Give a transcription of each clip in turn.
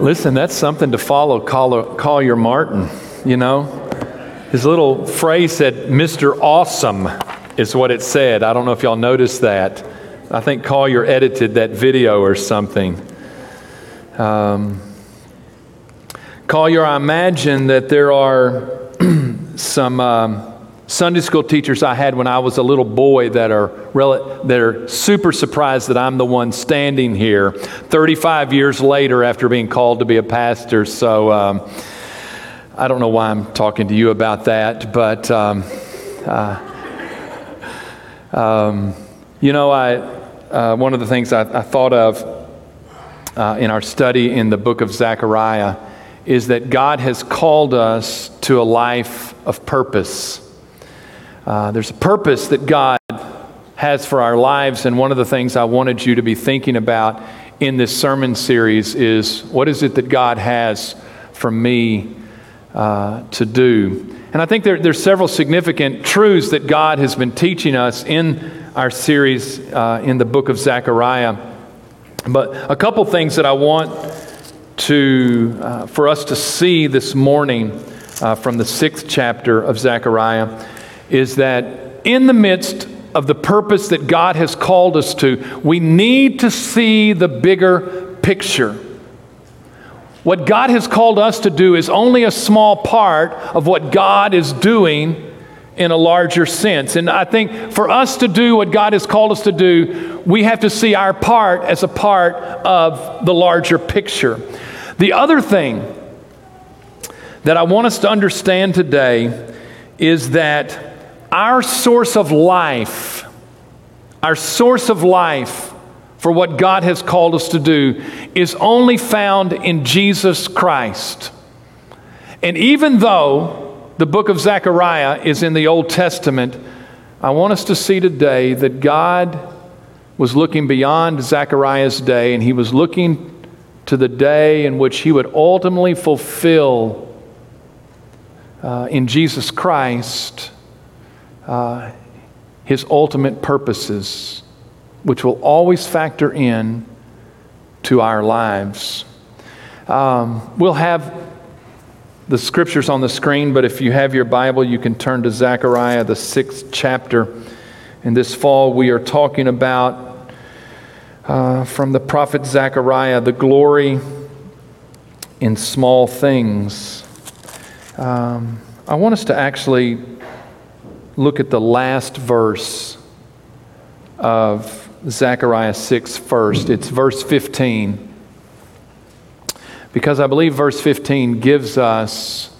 Listen, that's something to follow Call, Collier Martin, you know? His little phrase said, Mr. Awesome, is what it said. I don't know if y'all noticed that. I think Collier edited that video or something. Um, Collier, I imagine that there are some. Um, Sunday school teachers I had when I was a little boy that are, that are super surprised that I'm the one standing here 35 years later after being called to be a pastor. So um, I don't know why I'm talking to you about that, but um, uh, um, you know, I, uh, one of the things I, I thought of uh, in our study in the book of Zechariah is that God has called us to a life of purpose. Uh, there's a purpose that God has for our lives, and one of the things I wanted you to be thinking about in this sermon series is what is it that God has for me uh, to do? And I think there, there's several significant truths that God has been teaching us in our series uh, in the book of Zechariah. But a couple things that I want to, uh, for us to see this morning uh, from the sixth chapter of Zechariah is that in the midst of the purpose that God has called us to, we need to see the bigger picture. What God has called us to do is only a small part of what God is doing in a larger sense. And I think for us to do what God has called us to do, we have to see our part as a part of the larger picture. The other thing that I want us to understand today is that our source of life, our source of life for what God has called us to do is only found in Jesus Christ. And even though the book of Zechariah is in the Old Testament, I want us to see today that God was looking beyond Zechariah's day and he was looking to the day in which he would ultimately fulfill uh, in Jesus Christ uh, his ultimate purposes, which will always factor in to our lives. Um, we'll have the scriptures on the screen, but if you have your Bible, you can turn to Zechariah, the sixth chapter. And this fall, we are talking about uh, from the prophet Zechariah the glory in small things. Um, I want us to actually look at the last verse of Zechariah 6 first. It's verse 15. Because I believe verse 15 gives us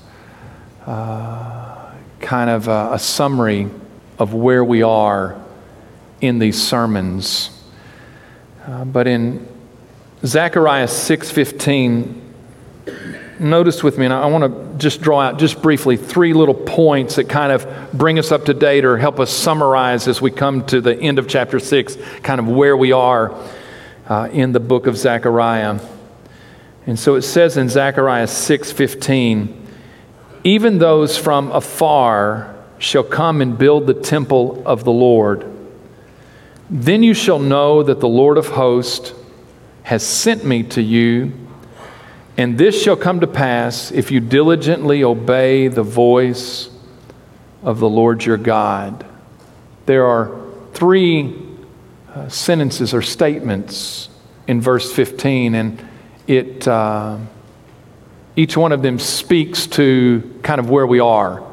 uh, kind of a, a summary of where we are in these sermons. Uh, but in Zechariah 6:15 notice with me, and I want to just draw out just briefly three little points that kind of bring us up to date or help us summarize as we come to the end of chapter 6, kind of where we are uh, in the book of Zechariah. And so it says in Zechariah 6:15, even those from afar shall come and build the temple of the Lord. Then you shall know that the Lord of hosts has sent me to you and this shall come to pass if you diligently obey the voice of the Lord your God. There are three uh, sentences or statements in verse 15, and it, uh, each one of them speaks to kind of where we are.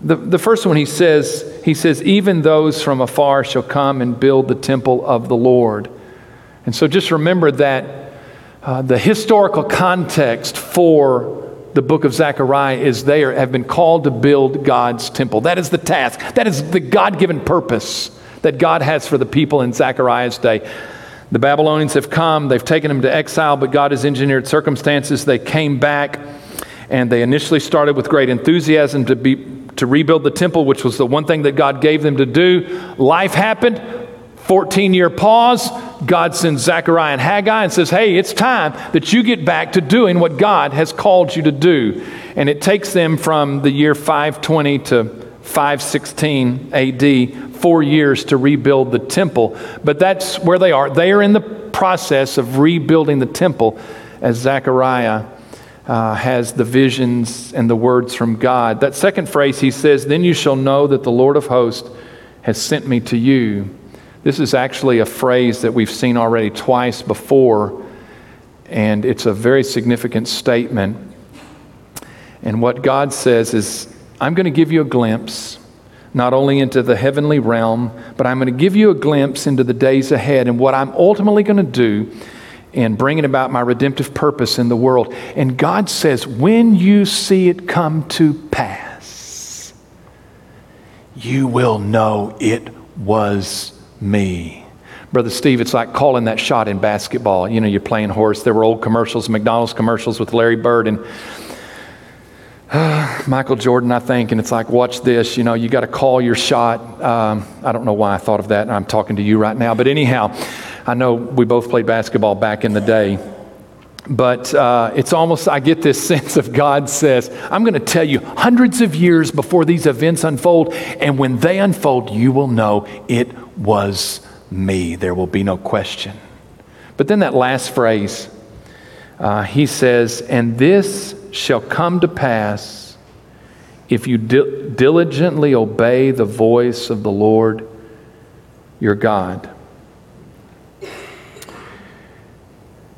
The, the first one he says, he says, even those from afar shall come and build the temple of the Lord. And so just remember that uh, the historical context for the book of Zechariah is they are, have been called to build God's temple. That is the task. That is the God given purpose that God has for the people in Zechariah's day. The Babylonians have come, they've taken them to exile, but God has engineered circumstances. They came back, and they initially started with great enthusiasm to, be, to rebuild the temple, which was the one thing that God gave them to do. Life happened. 14 year pause, God sends Zechariah and Haggai and says, Hey, it's time that you get back to doing what God has called you to do. And it takes them from the year 520 to 516 AD, four years to rebuild the temple. But that's where they are. They are in the process of rebuilding the temple. as Zechariah uh, has the visions and the words from God. That second phrase, he says, Then you shall know that the Lord of hosts has sent me to you. This is actually a phrase that we've seen already twice before, and it's a very significant statement. And what God says is, I'm going to give you a glimpse, not only into the heavenly realm, but I'm going to give you a glimpse into the days ahead. And what I'm ultimately going to do in bringing about my redemptive purpose in the world. And God says, when you see it come to pass, you will know it was me. Brother Steve, it's like calling that shot in basketball. You know, you're playing horse. There were old commercials, McDonald's commercials with Larry Bird and uh, Michael Jordan, I think, and it's like, watch this. You know, you got to call your shot. Um, I don't know why I thought of that. I'm talking to you right now. But anyhow, I know we both played basketball back in the day. But uh, it's almost, I get this sense of God says, I'm going to tell you hundreds of years before these events unfold, and when they unfold, you will know it was me. There will be no question. But then that last phrase, uh, he says, And this shall come to pass if you di- diligently obey the voice of the Lord your God.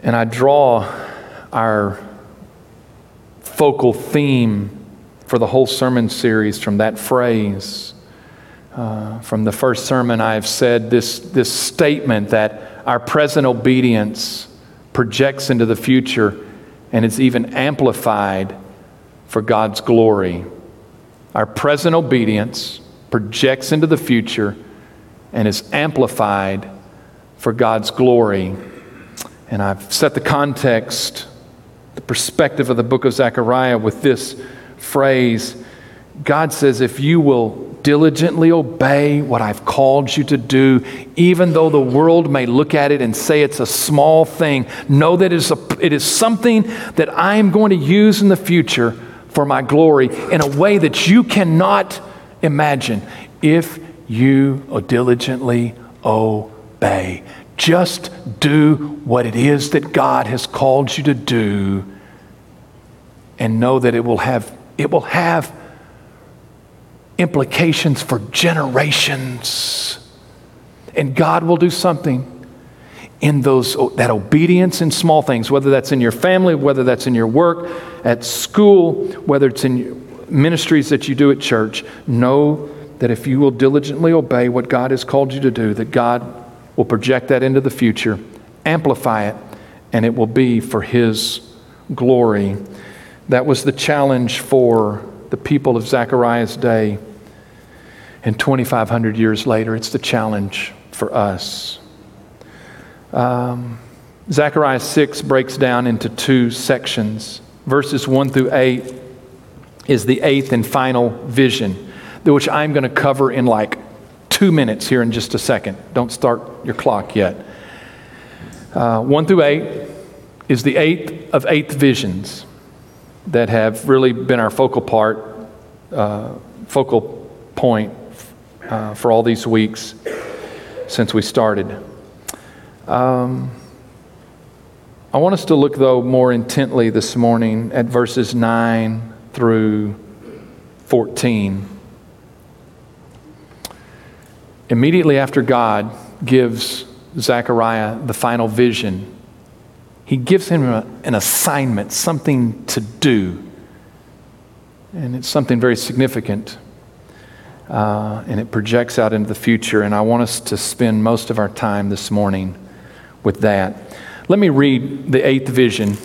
And I draw our focal theme for the whole sermon series from that phrase. Uh, from the first sermon, I have said this, this statement that our present obedience projects into the future and it's even amplified for God's glory. Our present obedience projects into the future and is amplified for God's glory. And I've set the context, the perspective of the book of Zechariah with this phrase God says, if you will diligently obey what I've called you to do, even though the world may look at it and say it's a small thing, know that it is, a, it is something that I am going to use in the future for my glory in a way that you cannot imagine if you diligently obey. Just do what it is that God has called you to do and know that it will have, it will have implications for generations. And God will do something in those that obedience in small things, whether that's in your family, whether that's in your work, at school, whether it's in ministries that you do at church. Know that if you will diligently obey what God has called you to do, that God will project that into the future, amplify it, and it will be for His glory. That was the challenge for the people of Zechariah's day. And 2,500 years later, it's the challenge for us. Um, Zechariah 6 breaks down into two sections. Verses 1 through 8 is the eighth and final vision, which I'm going to cover in like two minutes here in just a second. Don't start your clock yet. Uh, one through eight is the eighth of eighth visions that have really been our focal part, uh, focal point uh, for all these weeks since we started. Um, I want us to look, though, more intently this morning at verses 9 through 14. Immediately after God gives Zechariah the final vision, he gives him a, an assignment, something to do. And it's something very significant. Uh, and it projects out into the future. And I want us to spend most of our time this morning with that. Let me read the eighth vision,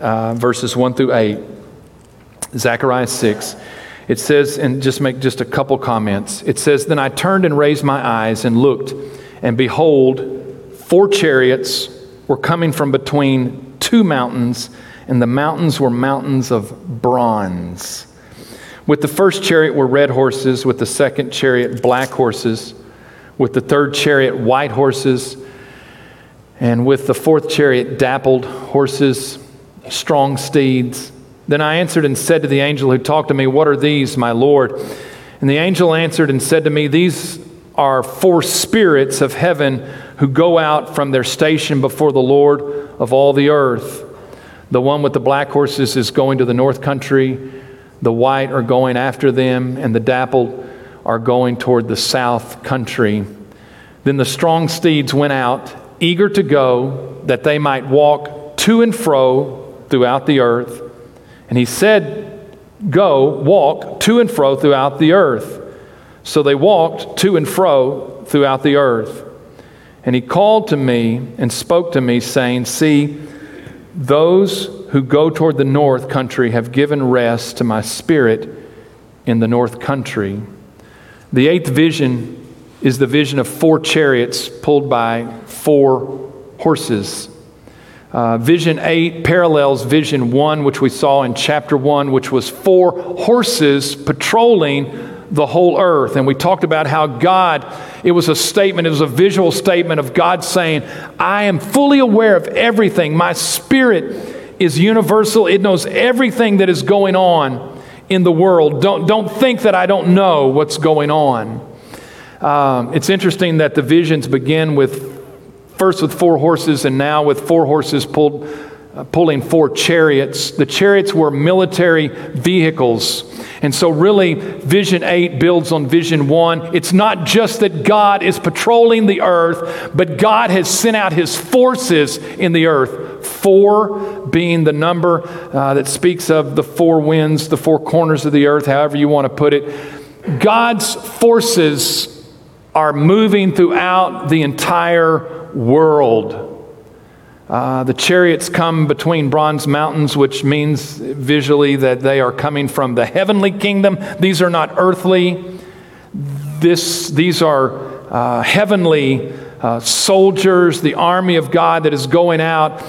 uh, verses 1 through 8, Zechariah 6. It says, and just make just a couple comments. It says, Then I turned and raised my eyes and looked, and behold, four chariots were coming from between two mountains, and the mountains were mountains of bronze. With the first chariot were red horses, with the second chariot, black horses, with the third chariot, white horses, and with the fourth chariot, dappled horses, strong steeds. Then I answered and said to the angel who talked to me, What are these, my Lord? And the angel answered and said to me, These are four spirits of heaven who go out from their station before the Lord of all the earth. The one with the black horses is going to the north country, the white are going after them, and the dappled are going toward the south country. Then the strong steeds went out, eager to go, that they might walk to and fro throughout the earth. And he said, Go, walk to and fro throughout the earth. So they walked to and fro throughout the earth. And he called to me and spoke to me, saying, See, those who go toward the north country have given rest to my spirit in the north country. The eighth vision is the vision of four chariots pulled by four horses. Uh, vision 8 parallels vision 1, which we saw in chapter 1, which was four horses patrolling the whole earth. And we talked about how God, it was a statement, it was a visual statement of God saying, I am fully aware of everything. My spirit is universal, it knows everything that is going on in the world. Don't, don't think that I don't know what's going on. Um, it's interesting that the visions begin with first with four horses and now with four horses pulled, uh, pulling four chariots. The chariots were military vehicles. And so, really, Vision 8 builds on Vision 1. It's not just that God is patrolling the earth, but God has sent out his forces in the earth. Four being the number uh, that speaks of the four winds, the four corners of the earth, however you want to put it. God's forces are moving throughout the entire world. Uh, the chariots come between bronze mountains, which means visually that they are coming from the heavenly kingdom. These are not earthly. This, these are uh, heavenly uh, soldiers, the army of God that is going out.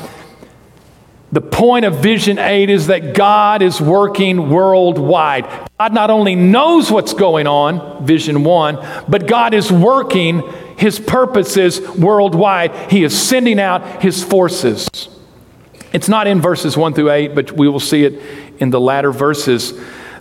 The point of Vision 8 is that God is working worldwide. God not only knows what's going on, Vision 1, but God is working his purposes worldwide. He is sending out his forces. It's not in verses 1 through 8, but we will see it in the latter verses.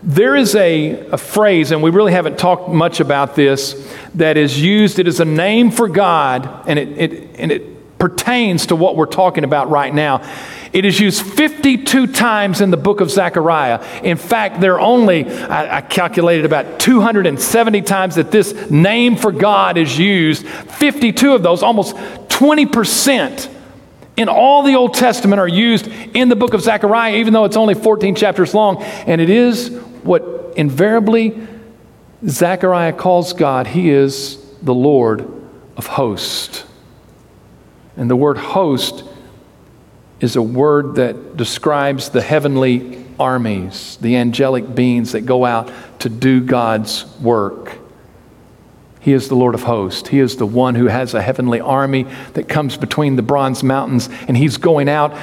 There is a, a phrase, and we really haven't talked much about this, that is used. It is a name for God, and it, it, and it pertains to what we're talking about right now. It is used 52 times in the book of Zechariah. In fact, there are only, I, I, calculated about 270 times that this name for God is used. 52 of those, almost 20% in all the Old Testament are used in the book of Zechariah, even though it's only 14 chapters long. And it is what invariably Zechariah calls God. He is the Lord of hosts. And the word host is a word that describes the heavenly armies, the angelic beings that go out to do God's work. He is the Lord of hosts. He is the one who has a heavenly army that comes between the bronze mountains, and He's going out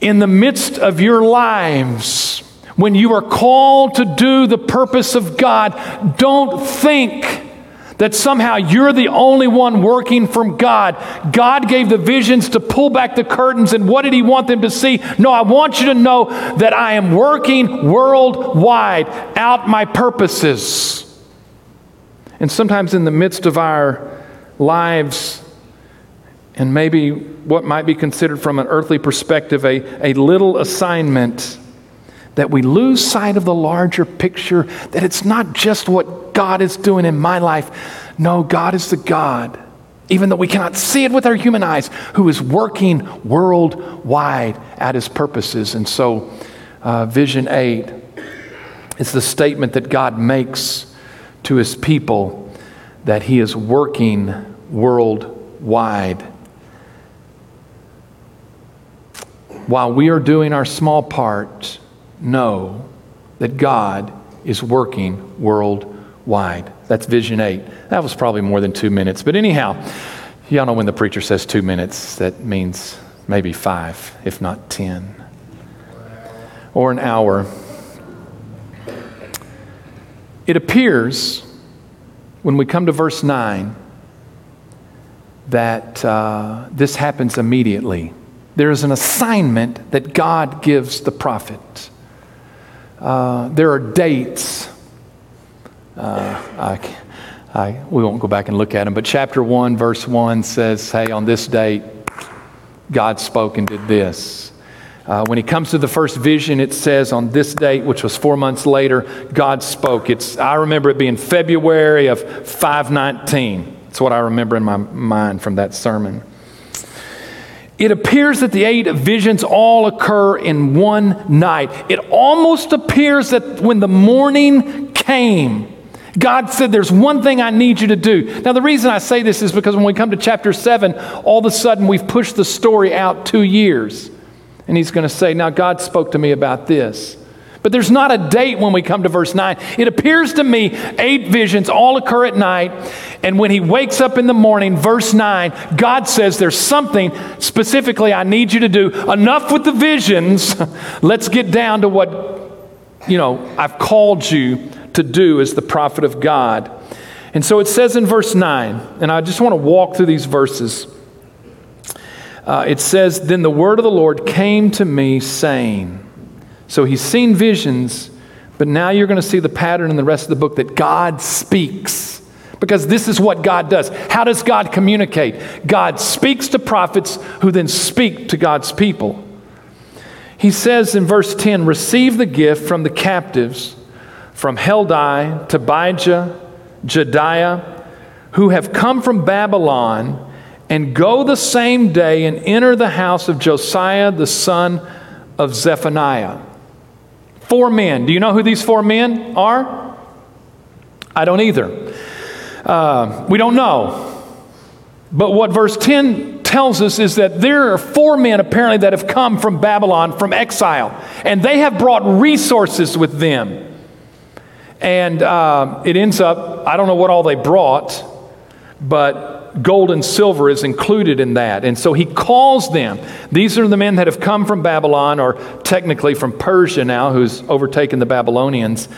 in the midst of your lives. When you are called to do the purpose of God, don't think that somehow you're the only one working from God. God gave the visions to pull back the curtains, and what did He want them to see? No, I want you to know that I am working worldwide out my purposes. And sometimes in the midst of our lives, and maybe what might be considered from an earthly perspective a, a little assignment, that we lose sight of the larger picture, that it's not just what God is doing in my life. No, God is the God, even though we cannot see it with our human eyes, who is working worldwide at his purposes. And so, uh, Vision 8 is the statement that God makes to his people that he is working worldwide. While we are doing our small part, know that God is working worldwide wide. That's vision eight. That was probably more than two minutes. But anyhow, y'all know when the preacher says two minutes, that means maybe five, if not ten, or an hour. It appears when we come to verse 9 that uh, this happens immediately. There is an assignment that God gives the prophet. Uh, there are dates uh, I, I, we won't go back and look at them, but chapter 1, verse 1 says, Hey, on this date, God spoke and did this. Uh, when he comes to the first vision, it says on this date, which was four months later, God spoke. It's, I remember it being February of 519. That's what I remember in my mind from that sermon. It appears that the eight visions all occur in one night. It almost appears that when the morning came, God said, There's one thing I need you to do. Now, the reason I say this is because when we come to chapter 7, all of a sudden we've pushed the story out two years. And he's going to say, Now, God spoke to me about this. But there's not a date when we come to verse 9. It appears to me eight visions all occur at night. And when he wakes up in the morning, verse 9, God says, There's something specifically I need you to do. Enough with the visions. Let's get down to what, you know, I've called you to do as the prophet of God. And so it says in verse 9, and I just want to walk through these verses. Uh, it says, Then the word of the Lord came to me, saying, So he's seen visions, but now you're going to see the pattern in the rest of the book that God speaks. Because this is what God does. How does God communicate? God speaks to prophets who then speak to God's people. He says in verse 10 Receive the gift from the captives from Heldai, Tobijah, Jedaiah, who have come from Babylon, and go the same day and enter the house of Josiah the son of Zephaniah. Four men. Do you know who these four men are? I don't either. Uh, we don't know. But what verse 10 tells us is that there are four men apparently that have come from Babylon, from exile, and they have brought resources with them. And uh, it ends up, I don't know what all they brought, but gold and silver is included in that. And so he calls them. These are the men that have come from Babylon, or technically from Persia now, who's overtaken the Babylonians,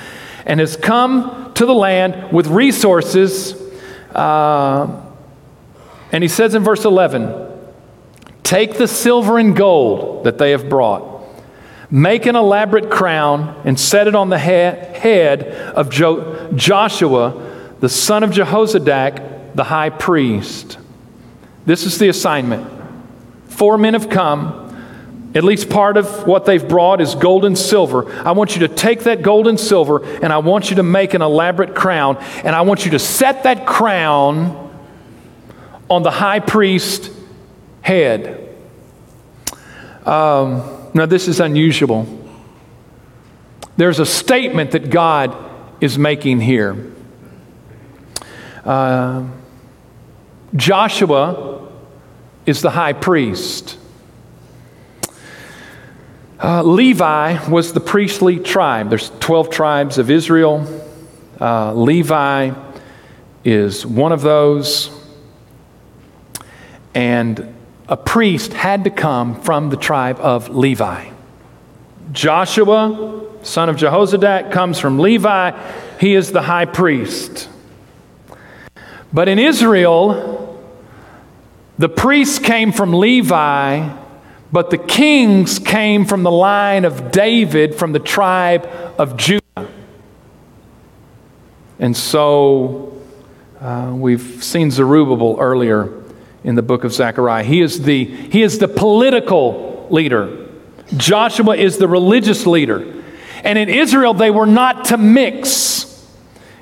and has come to the land with resources. Uh, and he says in verse 11, Take the silver and gold that they have brought Make an elaborate crown and set it on the he- head of jo- Joshua, the son of Jehozadak, the high priest. This is the assignment. Four men have come. At least part of what they've brought is gold and silver. I want you to take that gold and silver and I want you to make an elaborate crown. And I want you to set that crown on the high priest's head. Um, now, this is unusual. There's a statement that God is making here. Uh, Joshua is the high priest. Uh, Levi was the priestly tribe. There's 12 tribes of Israel. Uh, Levi is one of those. And a priest had to come from the tribe of Levi. Joshua, son of Jehozadak, comes from Levi. He is the high priest. But in Israel, the priests came from Levi, but the kings came from the line of David from the tribe of Judah. And so uh, we've seen Zerubbabel earlier in the book of Zechariah. He is the, he is the political leader. Joshua is the religious leader. And in Israel, they were not to mix.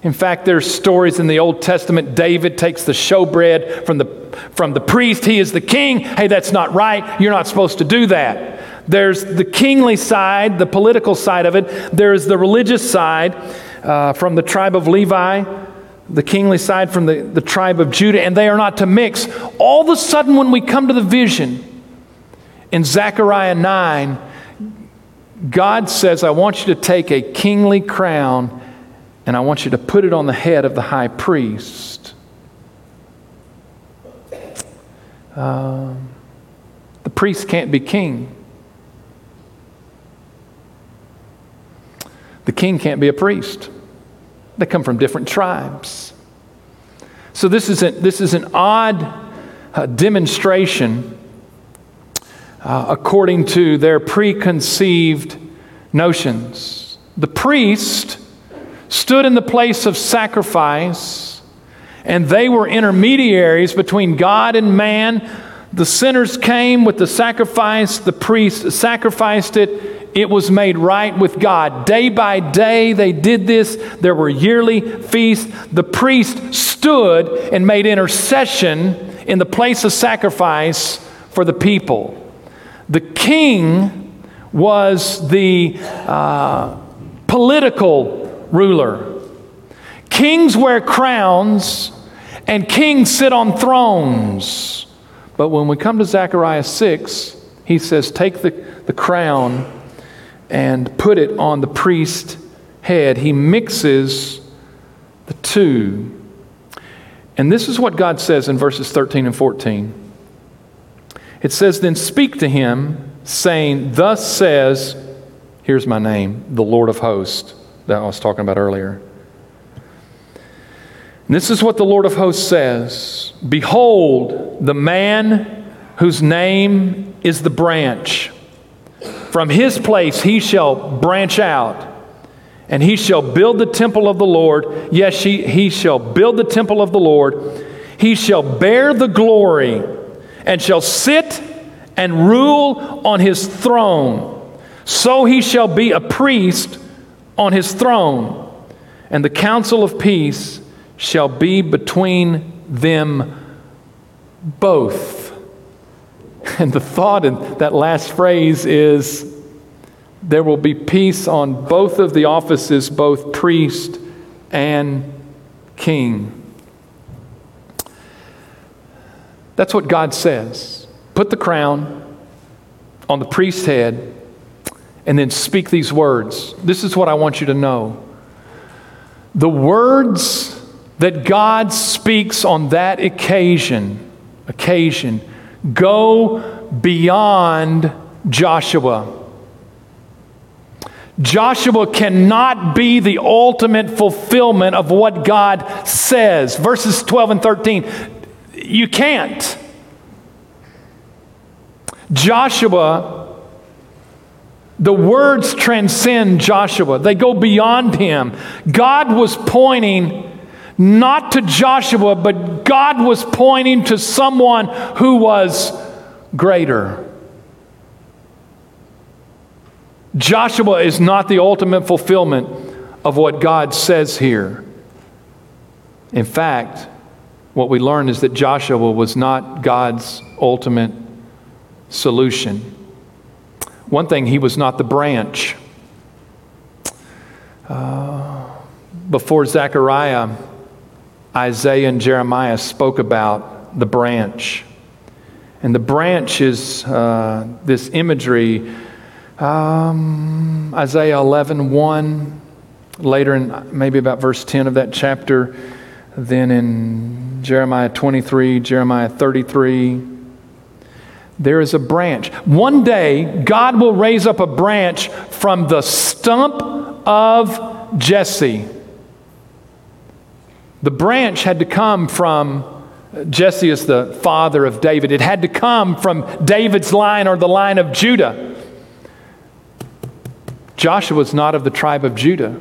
In fact, there's stories in the Old Testament. David takes the showbread from the, from the priest. He is the king. Hey, that's not right. You're not supposed to do that. There's the kingly side, the political side of it. There's the religious side uh, from the tribe of Levi the kingly side from the, the tribe of Judah, and they are not to mix. All of a sudden, when we come to the vision in Zechariah 9, God says, I want you to take a kingly crown and I want you to put it on the head of the high priest. Um, the priest can't be king. The king can't be a priest. They come from different tribes. So this is, a, this is an odd uh, demonstration uh, according to their preconceived notions. The priest stood in the place of sacrifice, and they were intermediaries between God and man The sinners came with the sacrifice, the priest sacrificed it, it was made right with God. Day by day, they did this. There were yearly feasts. The priest stood and made intercession in the place of sacrifice for the people. The king was the uh, political ruler. Kings wear crowns, and kings sit on thrones. But when we come to Zechariah 6, he says, Take the, the crown and put it on the priest's head. He mixes the two. And this is what God says in verses 13 and 14. It says, Then speak to him, saying, Thus says, here's my name, the Lord of hosts, that I was talking about earlier. And this is what the Lord of hosts says Behold, the man whose name is the branch from his place he shall branch out, and he shall build the temple of the Lord. Yes, he, he shall build the temple of the Lord. He shall bear the glory, and shall sit and rule on his throne. So he shall be a priest on his throne, and the counsel of peace shall be between them both. And the thought in that last phrase is there will be peace on both of the offices, both priest and king. That's what God says. Put the crown on the priest's head and then speak these words. This is what I want you to know. The words that God speaks on that occasion, occasion go beyond Joshua. Joshua cannot be the ultimate fulfillment of what God says. Verses 12 and 13, you can't. Joshua, the words transcend Joshua, they go beyond him. God was pointing not to Joshua, but God was pointing to someone who was greater. Joshua is not the ultimate fulfillment of what God says here. In fact, what we learn is that Joshua was not God's ultimate solution. One thing, he was not the branch. Uh, before Zechariah, Isaiah and Jeremiah spoke about the branch. And the branch is uh, this imagery. Um, Isaiah 11, 1, later in maybe about verse 10 of that chapter, then in Jeremiah 23, Jeremiah 33, there is a branch. One day, God will raise up a branch from the stump of Jesse. The branch had to come from Jesse is the father of David. It had to come from David's line or the line of Judah. Joshua was not of the tribe of Judah.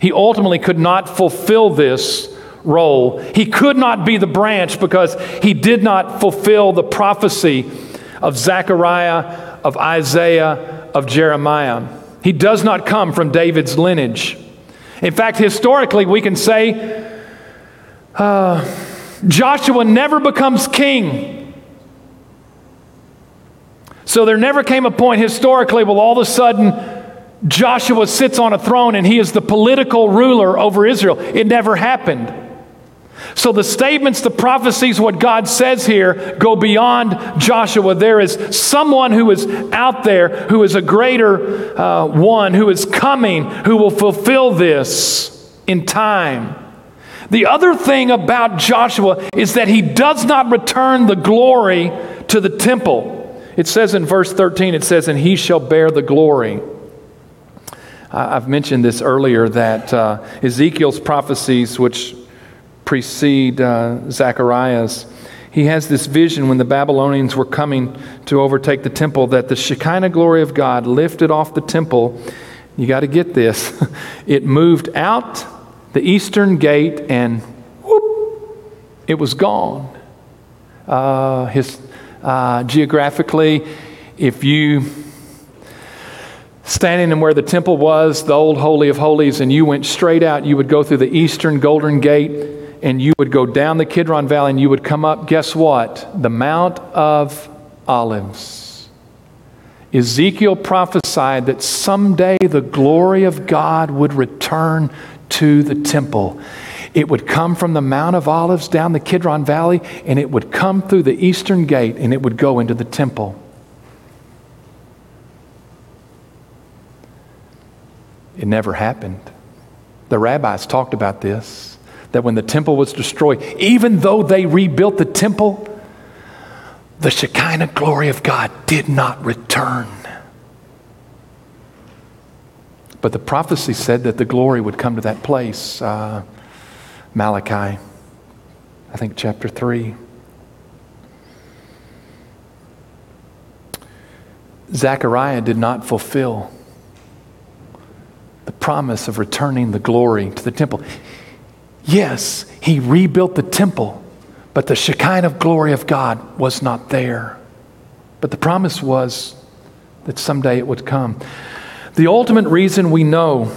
He ultimately could not fulfill this role. He could not be the branch because he did not fulfill the prophecy of Zechariah, of Isaiah, of Jeremiah. He does not come from David's lineage. In fact, historically, we can say uh, Joshua never becomes king. So there never came a point historically where all of a sudden Joshua sits on a throne and he is the political ruler over Israel. It never happened. So the statements, the prophecies, what God says here go beyond Joshua. There is someone who is out there who is a greater uh, one, who is coming, who will fulfill this in time. The other thing about Joshua is that he does not return the glory to the temple. It says in verse 13, it says, And he shall bear the glory. I've mentioned this earlier that uh, Ezekiel's prophecies, which precede uh, Zechariah's, he has this vision when the Babylonians were coming to overtake the temple that the Shekinah glory of God lifted off the temple. You got to get this. it moved out the eastern gate and whoop, it was gone. Uh, his, uh, geographically. If you standing in where the temple was, the old Holy of Holies, and you went straight out, you would go through the eastern Golden Gate and you would go down the Kidron Valley and you would come up, guess what? The Mount of Olives. Ezekiel prophesied that someday the glory of God would return to the temple. It would come from the Mount of Olives down the Kidron Valley, and it would come through the eastern gate, and it would go into the temple. It never happened. The rabbis talked about this that when the temple was destroyed, even though they rebuilt the temple, the Shekinah glory of God did not return. But the prophecy said that the glory would come to that place. Uh, Malachi, I think chapter 3. Zechariah did not fulfill the promise of returning the glory to the temple. Yes, he rebuilt the temple, but the Shekinah glory of God was not there. But the promise was that someday it would come. The ultimate reason we know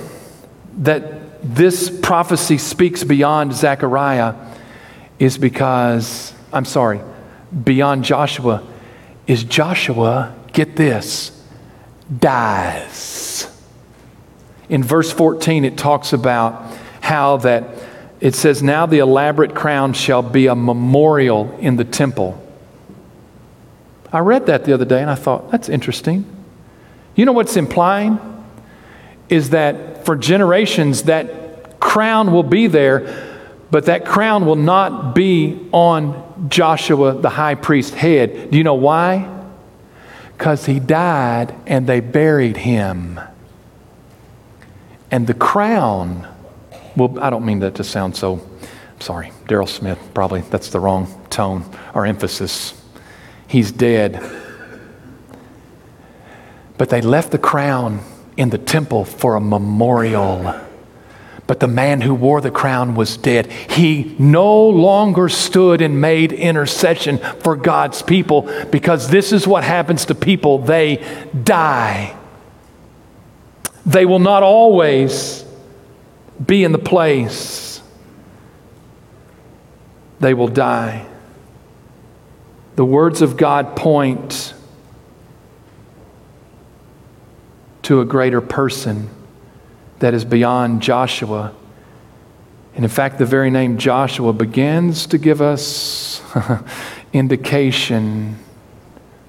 that this prophecy speaks beyond Zechariah is because, I'm sorry, beyond Joshua, is Joshua, get this, dies. In verse 14, it talks about how that it says, Now the elaborate crown shall be a memorial in the temple. I read that the other day and I thought, that's interesting. You know what's implying? Is that for generations, that crown will be there, but that crown will not be on Joshua the high priest's head. Do you know why? Because he died and they buried him. And the crown well, I don't mean that to sound so, sorry, Daryl Smith, probably that's the wrong tone or emphasis. He's dead. But they left the crown in the temple for a memorial. But the man who wore the crown was dead. He no longer stood and made intercession for God's people because this is what happens to people. They die. They will not always be in the place, they will die. The words of God point to a greater person that is beyond Joshua. And in fact, the very name Joshua begins to give us indication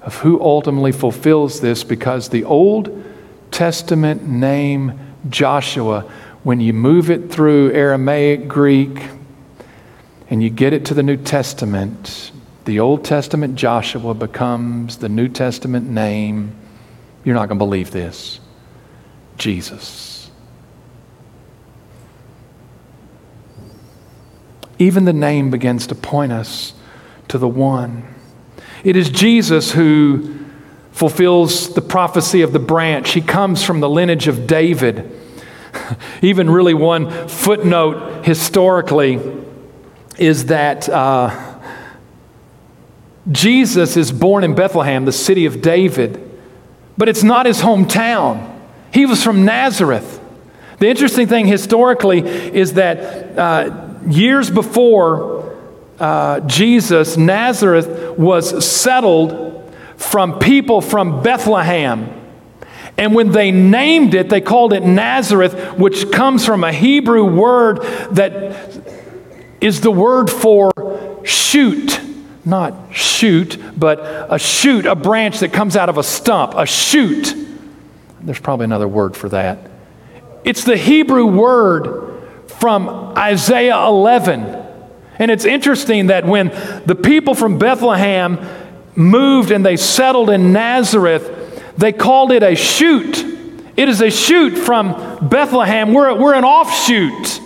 of who ultimately fulfills this because the Old Testament name Joshua when you move it through Aramaic, Greek, and you get it to the New Testament, the Old Testament Joshua becomes the New Testament name. You're not going to believe this Jesus. Even the name begins to point us to the one. It is Jesus who fulfills the prophecy of the branch. He comes from the lineage of David. Even really, one footnote historically is that uh, Jesus is born in Bethlehem, the city of David, but it's not his hometown. He was from Nazareth. The interesting thing historically is that uh, years before uh, Jesus, Nazareth was settled from people from Bethlehem. And when they named it, they called it Nazareth, which comes from a Hebrew word that is the word for shoot. Not shoot, but a shoot, a branch that comes out of a stump, a shoot. There's probably another word for that. It's the Hebrew word from Isaiah 11. And it's interesting that when the people from Bethlehem moved and they settled in Nazareth, they called it a shoot. It is a shoot from Bethlehem. We're, we're an offshoot.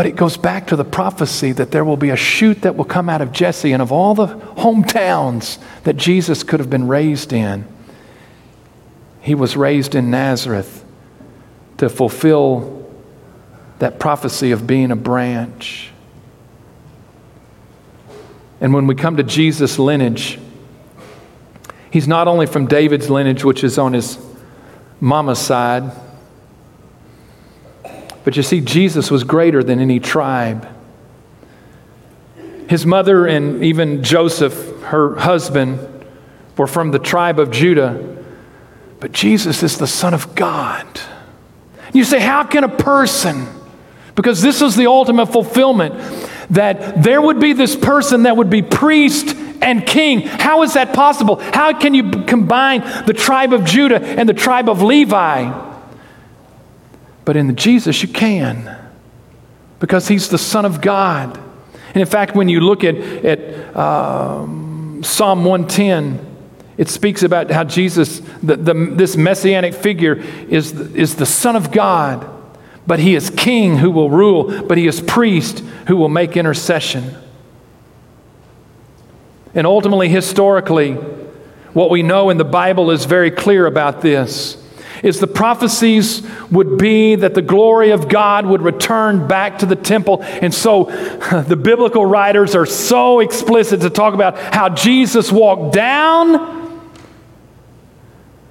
But it goes back to the prophecy that there will be a shoot that will come out of Jesse and of all the hometowns that Jesus could have been raised in. He was raised in Nazareth to fulfill that prophecy of being a branch. And when we come to Jesus' lineage, he's not only from David's lineage, which is on his mama's side, but you see, Jesus was greater than any tribe. His mother and even Joseph, her husband, were from the tribe of Judah, but Jesus is the Son of God. You say, How can a person, because this is the ultimate fulfillment, that there would be this person that would be priest and king. How is that possible? How can you combine the tribe of Judah and the tribe of Levi? But in Jesus, you can because he's the Son of God. And in fact, when you look at, at um, Psalm 110, it speaks about how Jesus, the, the, this messianic figure, is, is the Son of God, but he is king who will rule, but he is priest who will make intercession. And ultimately, historically, what we know in the Bible is very clear about this is the prophecies would be that the glory of God would return back to the temple. And so the biblical writers are so explicit to talk about how Jesus walked down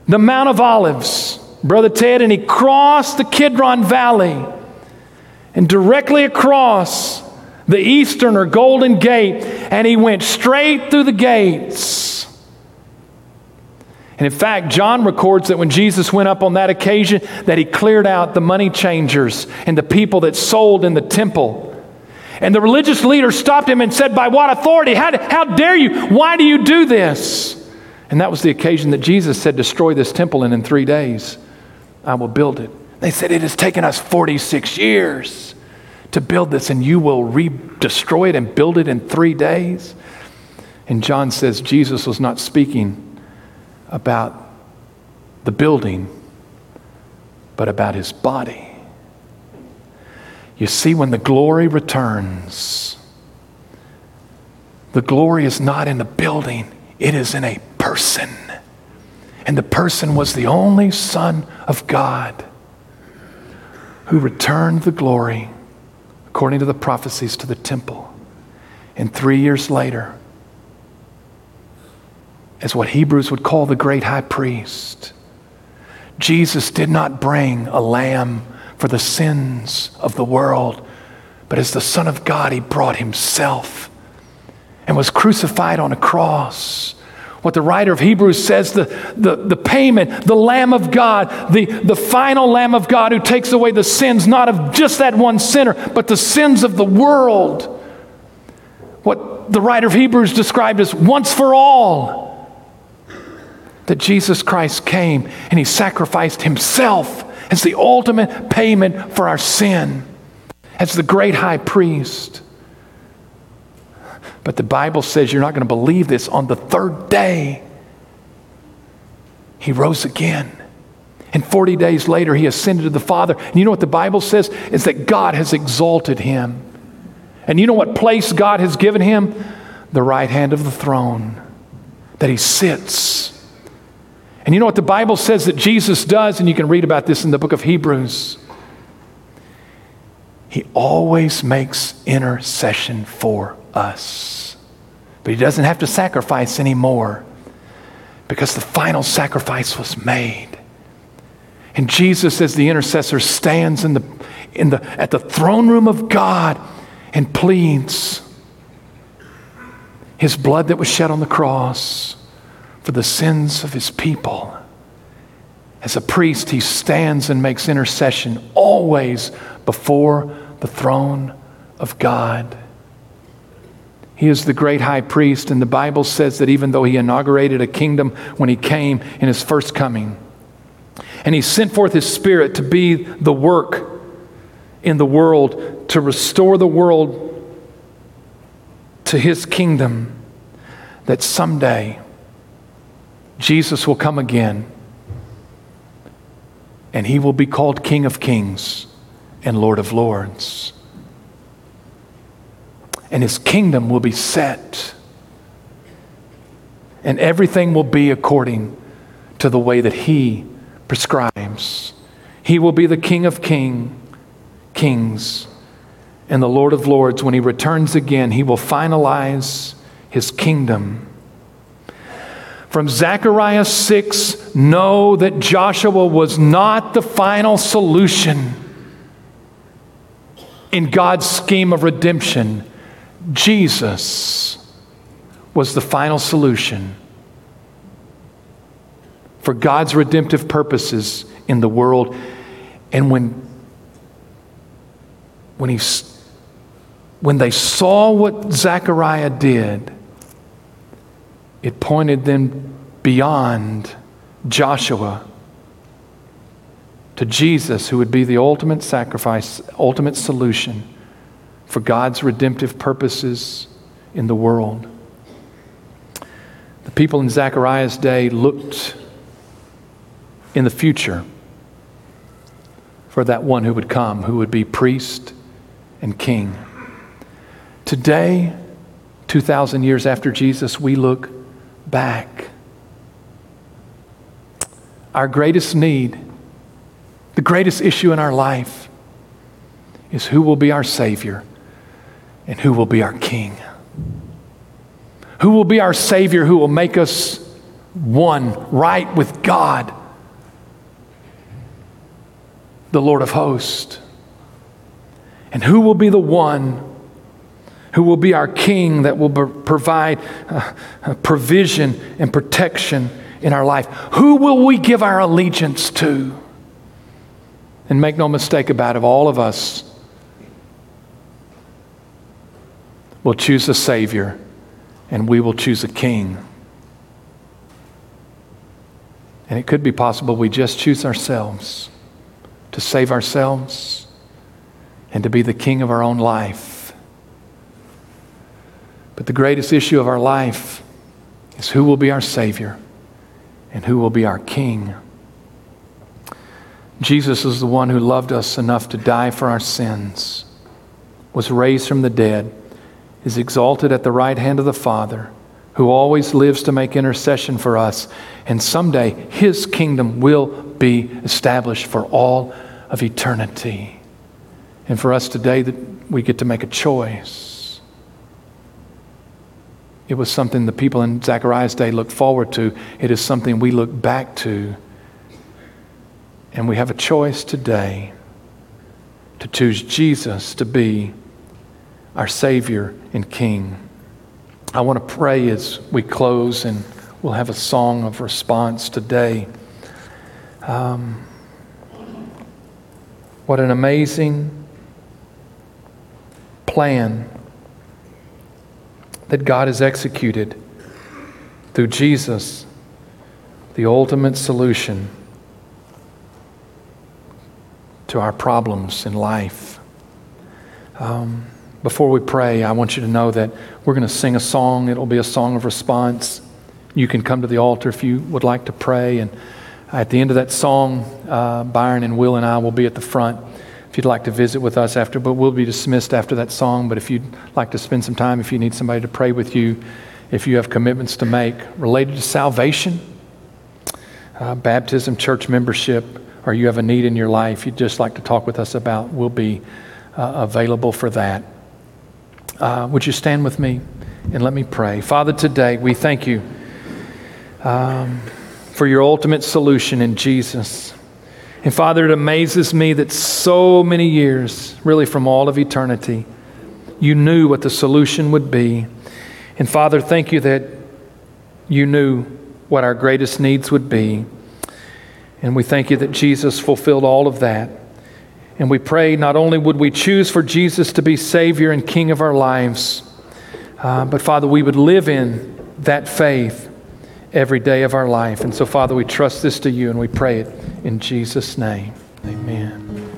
the Mount of Olives, Brother Ted, and he crossed the Kidron Valley. And directly across the eastern or golden gate, and he went straight through the gates. And in fact, John records that when Jesus went up on that occasion, that he cleared out the money changers and the people that sold in the temple. And the religious leader stopped him and said, By what authority? How, how dare you? Why do you do this? And that was the occasion that Jesus said, Destroy this temple, and in three days I will build it. They said, It has taken us 46 years to build this, and you will re- destroy it and build it in three days? And John says Jesus was not speaking about the building, but about his body. You see, when the glory returns, the glory is not in the building, it is in a person. And the person was the only Son of God who returned the glory, according to the prophecies, to the temple. And three years later, as what Hebrews would call the great high priest. Jesus did not bring a lamb for the sins of the world, but as the Son of God, he brought himself and was crucified on a cross. What the writer of Hebrews says the, the, the payment, the Lamb of God, the, the final Lamb of God who takes away the sins, not of just that one sinner, but the sins of the world. What the writer of Hebrews described as once for all that Jesus Christ came and he sacrificed himself as the ultimate payment for our sin, as the great high priest. But the Bible says you're not going to believe this. On the third day, he rose again. And 40 days later, he ascended to the Father. And you know what the Bible says? Is that God has exalted him. And you know what place God has given him? The right hand of the throne. That he sits and you know what the Bible says that Jesus does? And you can read about this in the book of Hebrews. He always makes intercession for us. But he doesn't have to sacrifice anymore because the final sacrifice was made. And Jesus, as the intercessor, stands in the, in the, at the throne room of God and pleads his blood that was shed on the cross for the sins of his people. As a priest, he stands and makes intercession always before the throne of God. He is the great high priest, and the Bible says that even though he inaugurated a kingdom when he came in his first coming, and he sent forth his spirit to be the work in the world, to restore the world to his kingdom, that someday Jesus will come again, and he will be called King of Kings and Lord of Lords. And his kingdom will be set, and everything will be according to the way that he prescribes. He will be the King of King, Kings and the Lord of Lords. When he returns again, he will finalize his kingdom. From Zechariah 6, know that Joshua was not the final solution in God's scheme of redemption. Jesus was the final solution for God's redemptive purposes in the world. And when, when, he, when they saw what Zechariah did, it pointed them beyond Joshua to Jesus, who would be the ultimate sacrifice, ultimate solution for God's redemptive purposes in the world. The people in Zechariah's day looked in the future for that one who would come, who would be priest and king. Today, 2,000 years after Jesus, we look back. Our greatest need, the greatest issue in our life, is who will be our Savior and who will be our King. Who will be our Savior who will make us one, right with God, the Lord of hosts? And who will be the one who will be our king that will provide uh, uh, provision and protection in our life. Who will we give our allegiance to? And make no mistake about it, all of us will choose a Savior and we will choose a King. And it could be possible we just choose ourselves to save ourselves and to be the King of our own life. But the greatest issue of our life is who will be our Savior and who will be our King. Jesus is the one who loved us enough to die for our sins, was raised from the dead, is exalted at the right hand of the Father, who always lives to make intercession for us, and someday his kingdom will be established for all of eternity. And for us today, that we get to make a choice. It was something the people in Zechariah's day looked forward to. It is something we look back to. And we have a choice today to choose Jesus to be our Savior and King. I want to pray as we close, and we'll have a song of response today. Um, what an amazing plan that God has executed through Jesus, the ultimate solution to our problems in life. Um, before we pray, I want you to know that we're going to sing a song. It'll be a song of response. You can come to the altar if you would like to pray. And at the end of that song, uh, Byron and Will and I will be at the front you'd like to visit with us after, but we'll be dismissed after that song. But if you'd like to spend some time, if you need somebody to pray with you, if you have commitments to make related to salvation, uh, baptism, church membership, or you have a need in your life you'd just like to talk with us about, we'll be uh, available for that. Uh, would you stand with me and let me pray? Father, today we thank you um, for your ultimate solution in Jesus. And Father, it amazes me that so many years, really from all of eternity, you knew what the solution would be. And Father, thank you that you knew what our greatest needs would be. And we thank you that Jesus fulfilled all of that. And we pray not only would we choose for Jesus to be Savior and King of our lives, uh, but Father, we would live in that faith every day of our life. And so, Father, we trust this to you and we pray it in Jesus' name. Amen.